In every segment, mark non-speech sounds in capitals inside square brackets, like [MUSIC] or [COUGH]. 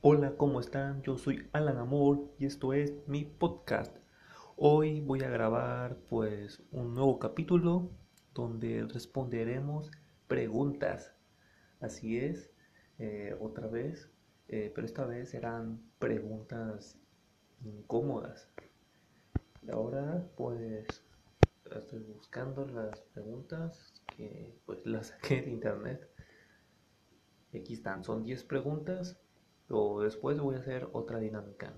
Hola, ¿cómo están? Yo soy Alan Amor y esto es mi podcast. Hoy voy a grabar pues un nuevo capítulo donde responderemos preguntas. Así es, eh, otra vez, eh, pero esta vez serán preguntas incómodas. Ahora pues estoy buscando las preguntas que pues las saqué de internet. Aquí están, son 10 preguntas después voy a hacer otra dinámica.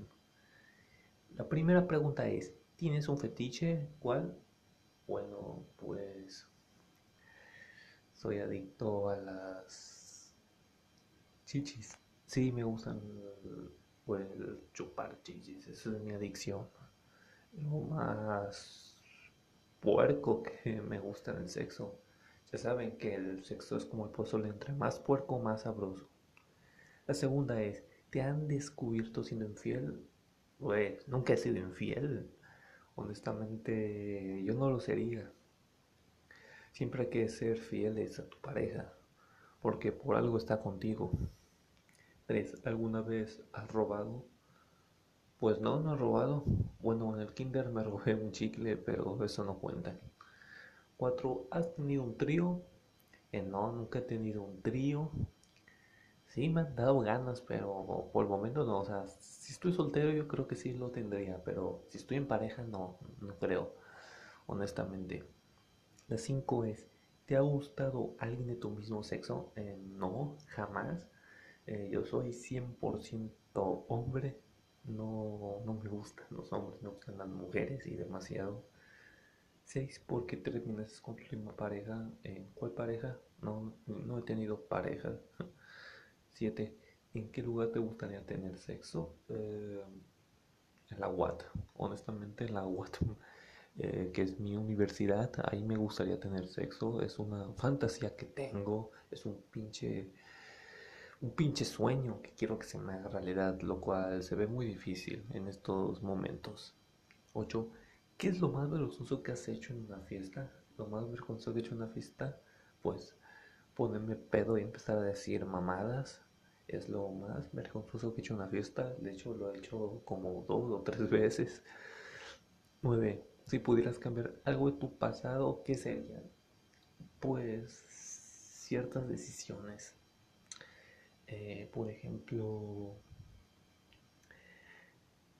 La primera pregunta es, ¿tienes un fetiche? ¿Cuál? Bueno, pues soy adicto a las chichis. Sí, me gustan pues, chupar chichis, esa es mi adicción. Lo más puerco que me gusta en el sexo. Ya saben que el sexo es como el pozole, entre más puerco, más sabroso. La segunda es, ¿te han descubierto siendo infiel? Pues nunca he sido infiel. Honestamente, yo no lo sería. Siempre hay que ser fieles a tu pareja, porque por algo está contigo. Tres, ¿alguna vez has robado? Pues no, no he robado. Bueno, en el kinder me robé un chicle, pero eso no cuenta. Cuatro, ¿has tenido un trío? Eh, no, nunca he tenido un trío. Sí, me han dado ganas, pero por el momento no. O sea, si estoy soltero yo creo que sí lo tendría, pero si estoy en pareja no, no creo, honestamente. La 5 es, ¿te ha gustado alguien de tu mismo sexo? Eh, no, jamás. Eh, yo soy 100% hombre. No, no me gustan los hombres, me gustan las mujeres y demasiado. 6. ¿Por qué terminas con tu última pareja? ¿En cuál pareja? No, no he tenido pareja. 7. ¿En qué lugar te gustaría tener sexo? Eh, en la UAT, honestamente en la UAT, [LAUGHS] eh, que es mi universidad, ahí me gustaría tener sexo, es una fantasía que tengo, es un pinche, un pinche sueño que quiero que se me haga realidad, lo cual se ve muy difícil en estos momentos. 8. ¿Qué es lo más vergonzoso que has hecho en una fiesta? Lo más vergonzoso que he hecho en una fiesta, pues ponerme pedo y empezar a decir mamadas, es lo más vergonzoso que he hecho en una fiesta. De hecho, lo he hecho como dos o tres veces. 9. Si pudieras cambiar algo de tu pasado, ¿qué serían? Pues ciertas decisiones. Eh, por ejemplo,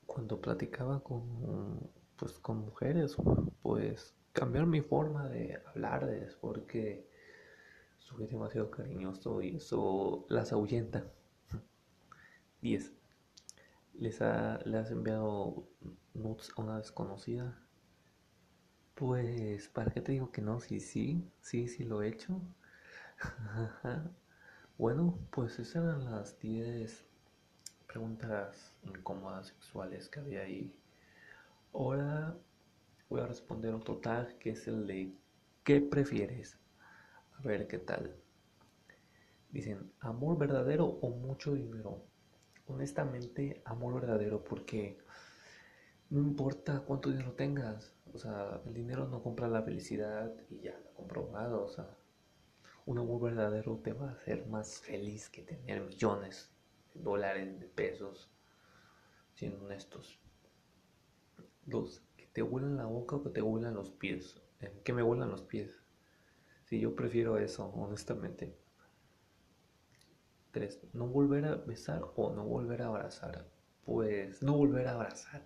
cuando platicaba con, pues, con mujeres, pues cambiar mi forma de hablarles porque soy demasiado cariñoso y eso las ahuyenta. [LAUGHS] 10. ¿Les ha, ¿Le has enviado nudes a una desconocida? Pues, ¿para qué te digo que no? Sí, sí, sí, sí lo he hecho. [LAUGHS] bueno, pues esas eran las 10 preguntas incómodas sexuales que había ahí. Ahora voy a responder otro tag que es el de ¿qué prefieres? Ver qué tal. Dicen, ¿amor verdadero o mucho dinero? honestamente, amor verdadero porque no importa cuánto dinero tengas, o sea, el dinero no compra la felicidad y ya, lo comprobado, o sea, un amor verdadero te va a hacer más feliz que tener millones de dólares, de pesos, siendo honestos. Dos, que te huelan la boca o que te huelan los pies. Que me huelan los pies. Sí, yo prefiero eso, honestamente. 3. No volver a besar o no volver a abrazar. Pues no volver a abrazar.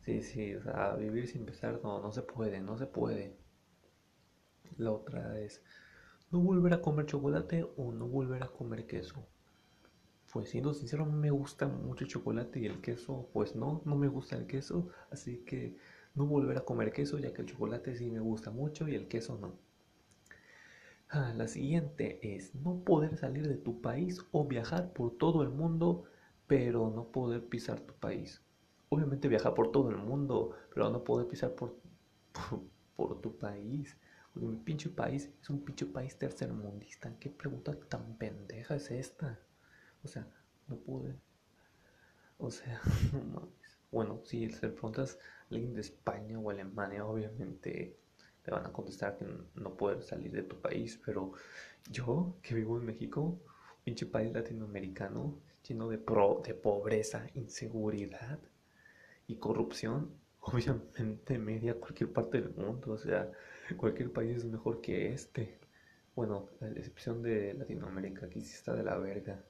Sí, sí, o sea, vivir sin besar no, no se puede, no se puede. La otra es no volver a comer chocolate o no volver a comer queso. Pues siendo sincero, me gusta mucho el chocolate y el queso, pues no, no me gusta el queso, así que no volver a comer queso ya que el chocolate sí me gusta mucho y el queso no. Ah, la siguiente es no poder salir de tu país o viajar por todo el mundo, pero no poder pisar tu país. Obviamente viajar por todo el mundo, pero no poder pisar por, [LAUGHS] por, tu país. Porque mi pinche país es un pinche país tercermundista. ¿Qué pregunta tan pendeja es esta? O sea, no pude. O sea, [LAUGHS] Bueno, si le preguntas a alguien de España o Alemania, obviamente te van a contestar que no puedes salir de tu país, pero yo que vivo en México, pinche país latinoamericano lleno de, pro, de pobreza, inseguridad y corrupción, [LAUGHS] obviamente media cualquier parte del mundo, o sea, cualquier país es mejor que este. Bueno, a excepción de Latinoamérica, aquí sí está de la verga.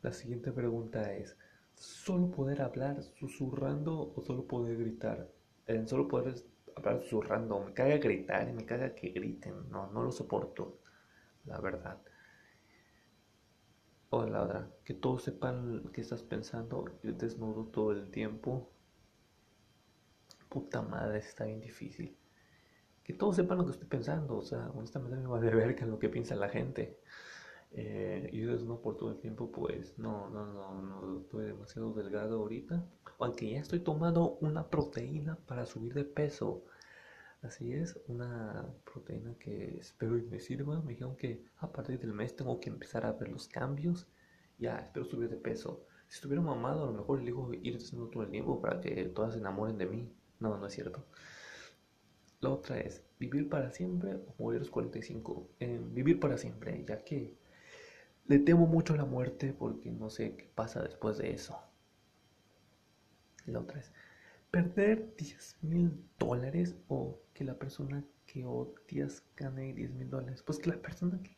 La siguiente pregunta es, ¿solo poder hablar susurrando o solo poder gritar? En solo poder hablar susurrando, me caga gritar y me caga que griten, no, no lo soporto, la verdad. O la otra, que todos sepan que estás pensando, yo desnudo todo el tiempo. Puta madre, está bien difícil. Que todos sepan lo que estoy pensando, o sea, honestamente me vale [LAUGHS] verga lo que piensa la gente. Eh, yo desnudo por todo el tiempo, pues no, no, no, no, estoy demasiado delgado ahorita. Aunque ya estoy tomando una proteína para subir de peso. Así es, una proteína que espero y me sirva. Me dijeron que a partir del mes tengo que empezar a ver los cambios. Ya, espero subir de peso. Si estuviera mamado, a lo mejor elijo ir haciendo todo el tiempo para que todas se enamoren de mí. No, no es cierto. La otra es vivir para siempre o morir a los 45. Eh, vivir para siempre, ya que le temo mucho la muerte porque no sé qué pasa después de eso. La otra es perder 10 mil dólares o que la persona que odias gane 10 mil dólares. Pues que la persona que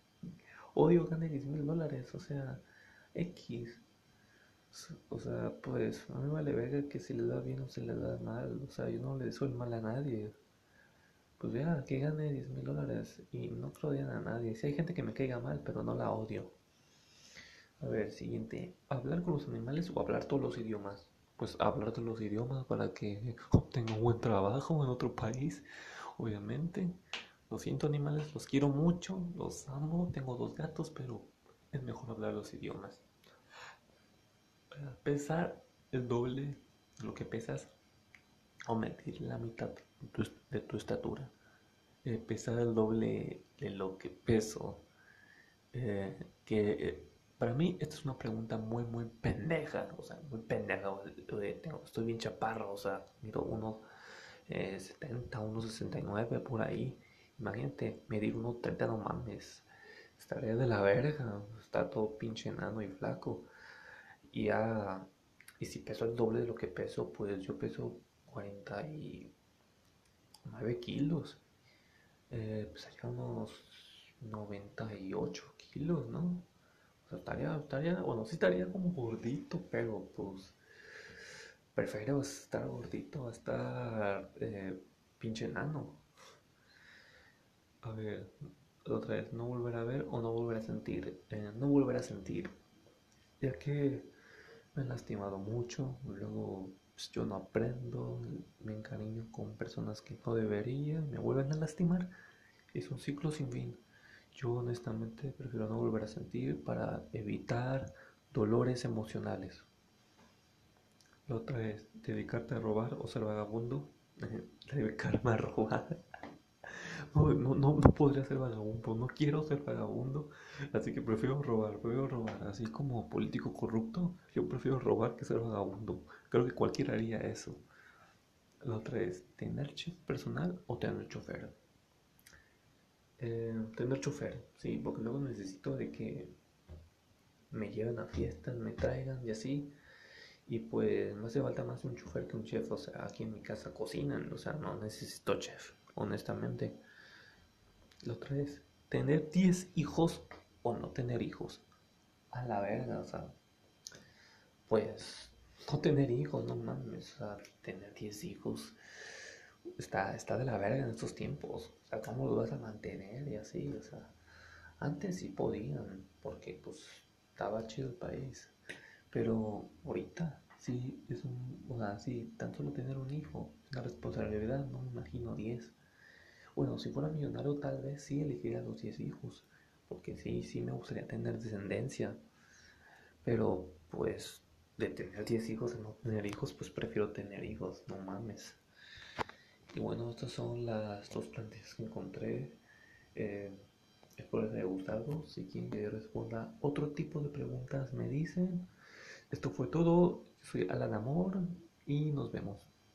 odio gane 10 mil dólares, o sea, X. O sea, pues a mí me vale verga que si le da bien o se le da mal. O sea, yo no le deseo mal a nadie. Pues ya, que gane 10 mil dólares y no creo a nadie. Si hay gente que me caiga mal, pero no la odio. A ver, siguiente. ¿Hablar con los animales o hablar todos los idiomas? pues hablar de los idiomas para que [LAUGHS] obtenga un buen trabajo en otro país, obviamente. Lo siento animales, los quiero mucho, los amo, tengo dos gatos, pero es mejor hablar los idiomas. Pesar el doble de lo que pesas o medir la mitad de tu, estatura. Eh, pesar el doble de lo que peso. Eh, que eh, para mí, esta es una pregunta muy, muy pendeja. O sea, muy pendeja. Estoy bien chaparro. O sea, miro unos eh, 70, unos 69 por ahí. Imagínate, medir unos 30, no mames. Estaría de la verga. Está todo pinche enano y flaco. Y ya. Y si peso el doble de lo que peso, pues yo peso 49 kilos. Eh, pues allá unos 98 kilos, ¿no? Estaría, estaría, bueno, sí estaría como gordito, pero pues prefiero estar gordito a estar eh, pinche enano. A ver, otra vez, no volver a ver o no volver a sentir. Eh, no volver a sentir, ya que me han lastimado mucho, luego pues, yo no aprendo, me encariño con personas que no debería, me vuelven a lastimar. Es un ciclo sin fin. Yo honestamente prefiero no volver a sentir para evitar dolores emocionales. La otra es dedicarte a robar o ser vagabundo. [LAUGHS] Dedicarme a robar. [LAUGHS] No, no, no, podría ser vagabundo, no quiero ser vagabundo, así que prefiero robar, prefiero robar. Así como político corrupto, yo prefiero robar que ser vagabundo. Creo que cualquiera haría eso. La otra es tener chip personal o tener chofer. Eh, tener chofer, sí, porque luego necesito de que me lleven a fiestas, me traigan y así. Y pues me hace falta más un chofer que un chef. O sea, aquí en mi casa cocinan, o sea, no necesito chef, honestamente. La otra es tener 10 hijos o no tener hijos. A la verga, o sea, pues no tener hijos, no mames, o sea, tener 10 hijos está, está de la verga en estos tiempos. O sea, ¿cómo lo vas a mantener y así? O sea, antes sí podían, porque pues estaba chido el país. Pero ahorita sí es un, o sea, sí, tan solo tener un hijo una responsabilidad, no me imagino 10. Bueno, si fuera millonario tal vez sí elegiría los 10 hijos, porque sí, sí me gustaría tener descendencia. Pero pues de tener 10 hijos a no tener hijos, pues prefiero tener hijos, no mames. Y bueno, estas son las dos plantillas que encontré. Eh, espero les haya gustado. Si quieren que responda otro tipo de preguntas, me dicen. Esto fue todo. Soy Alan Amor y nos vemos.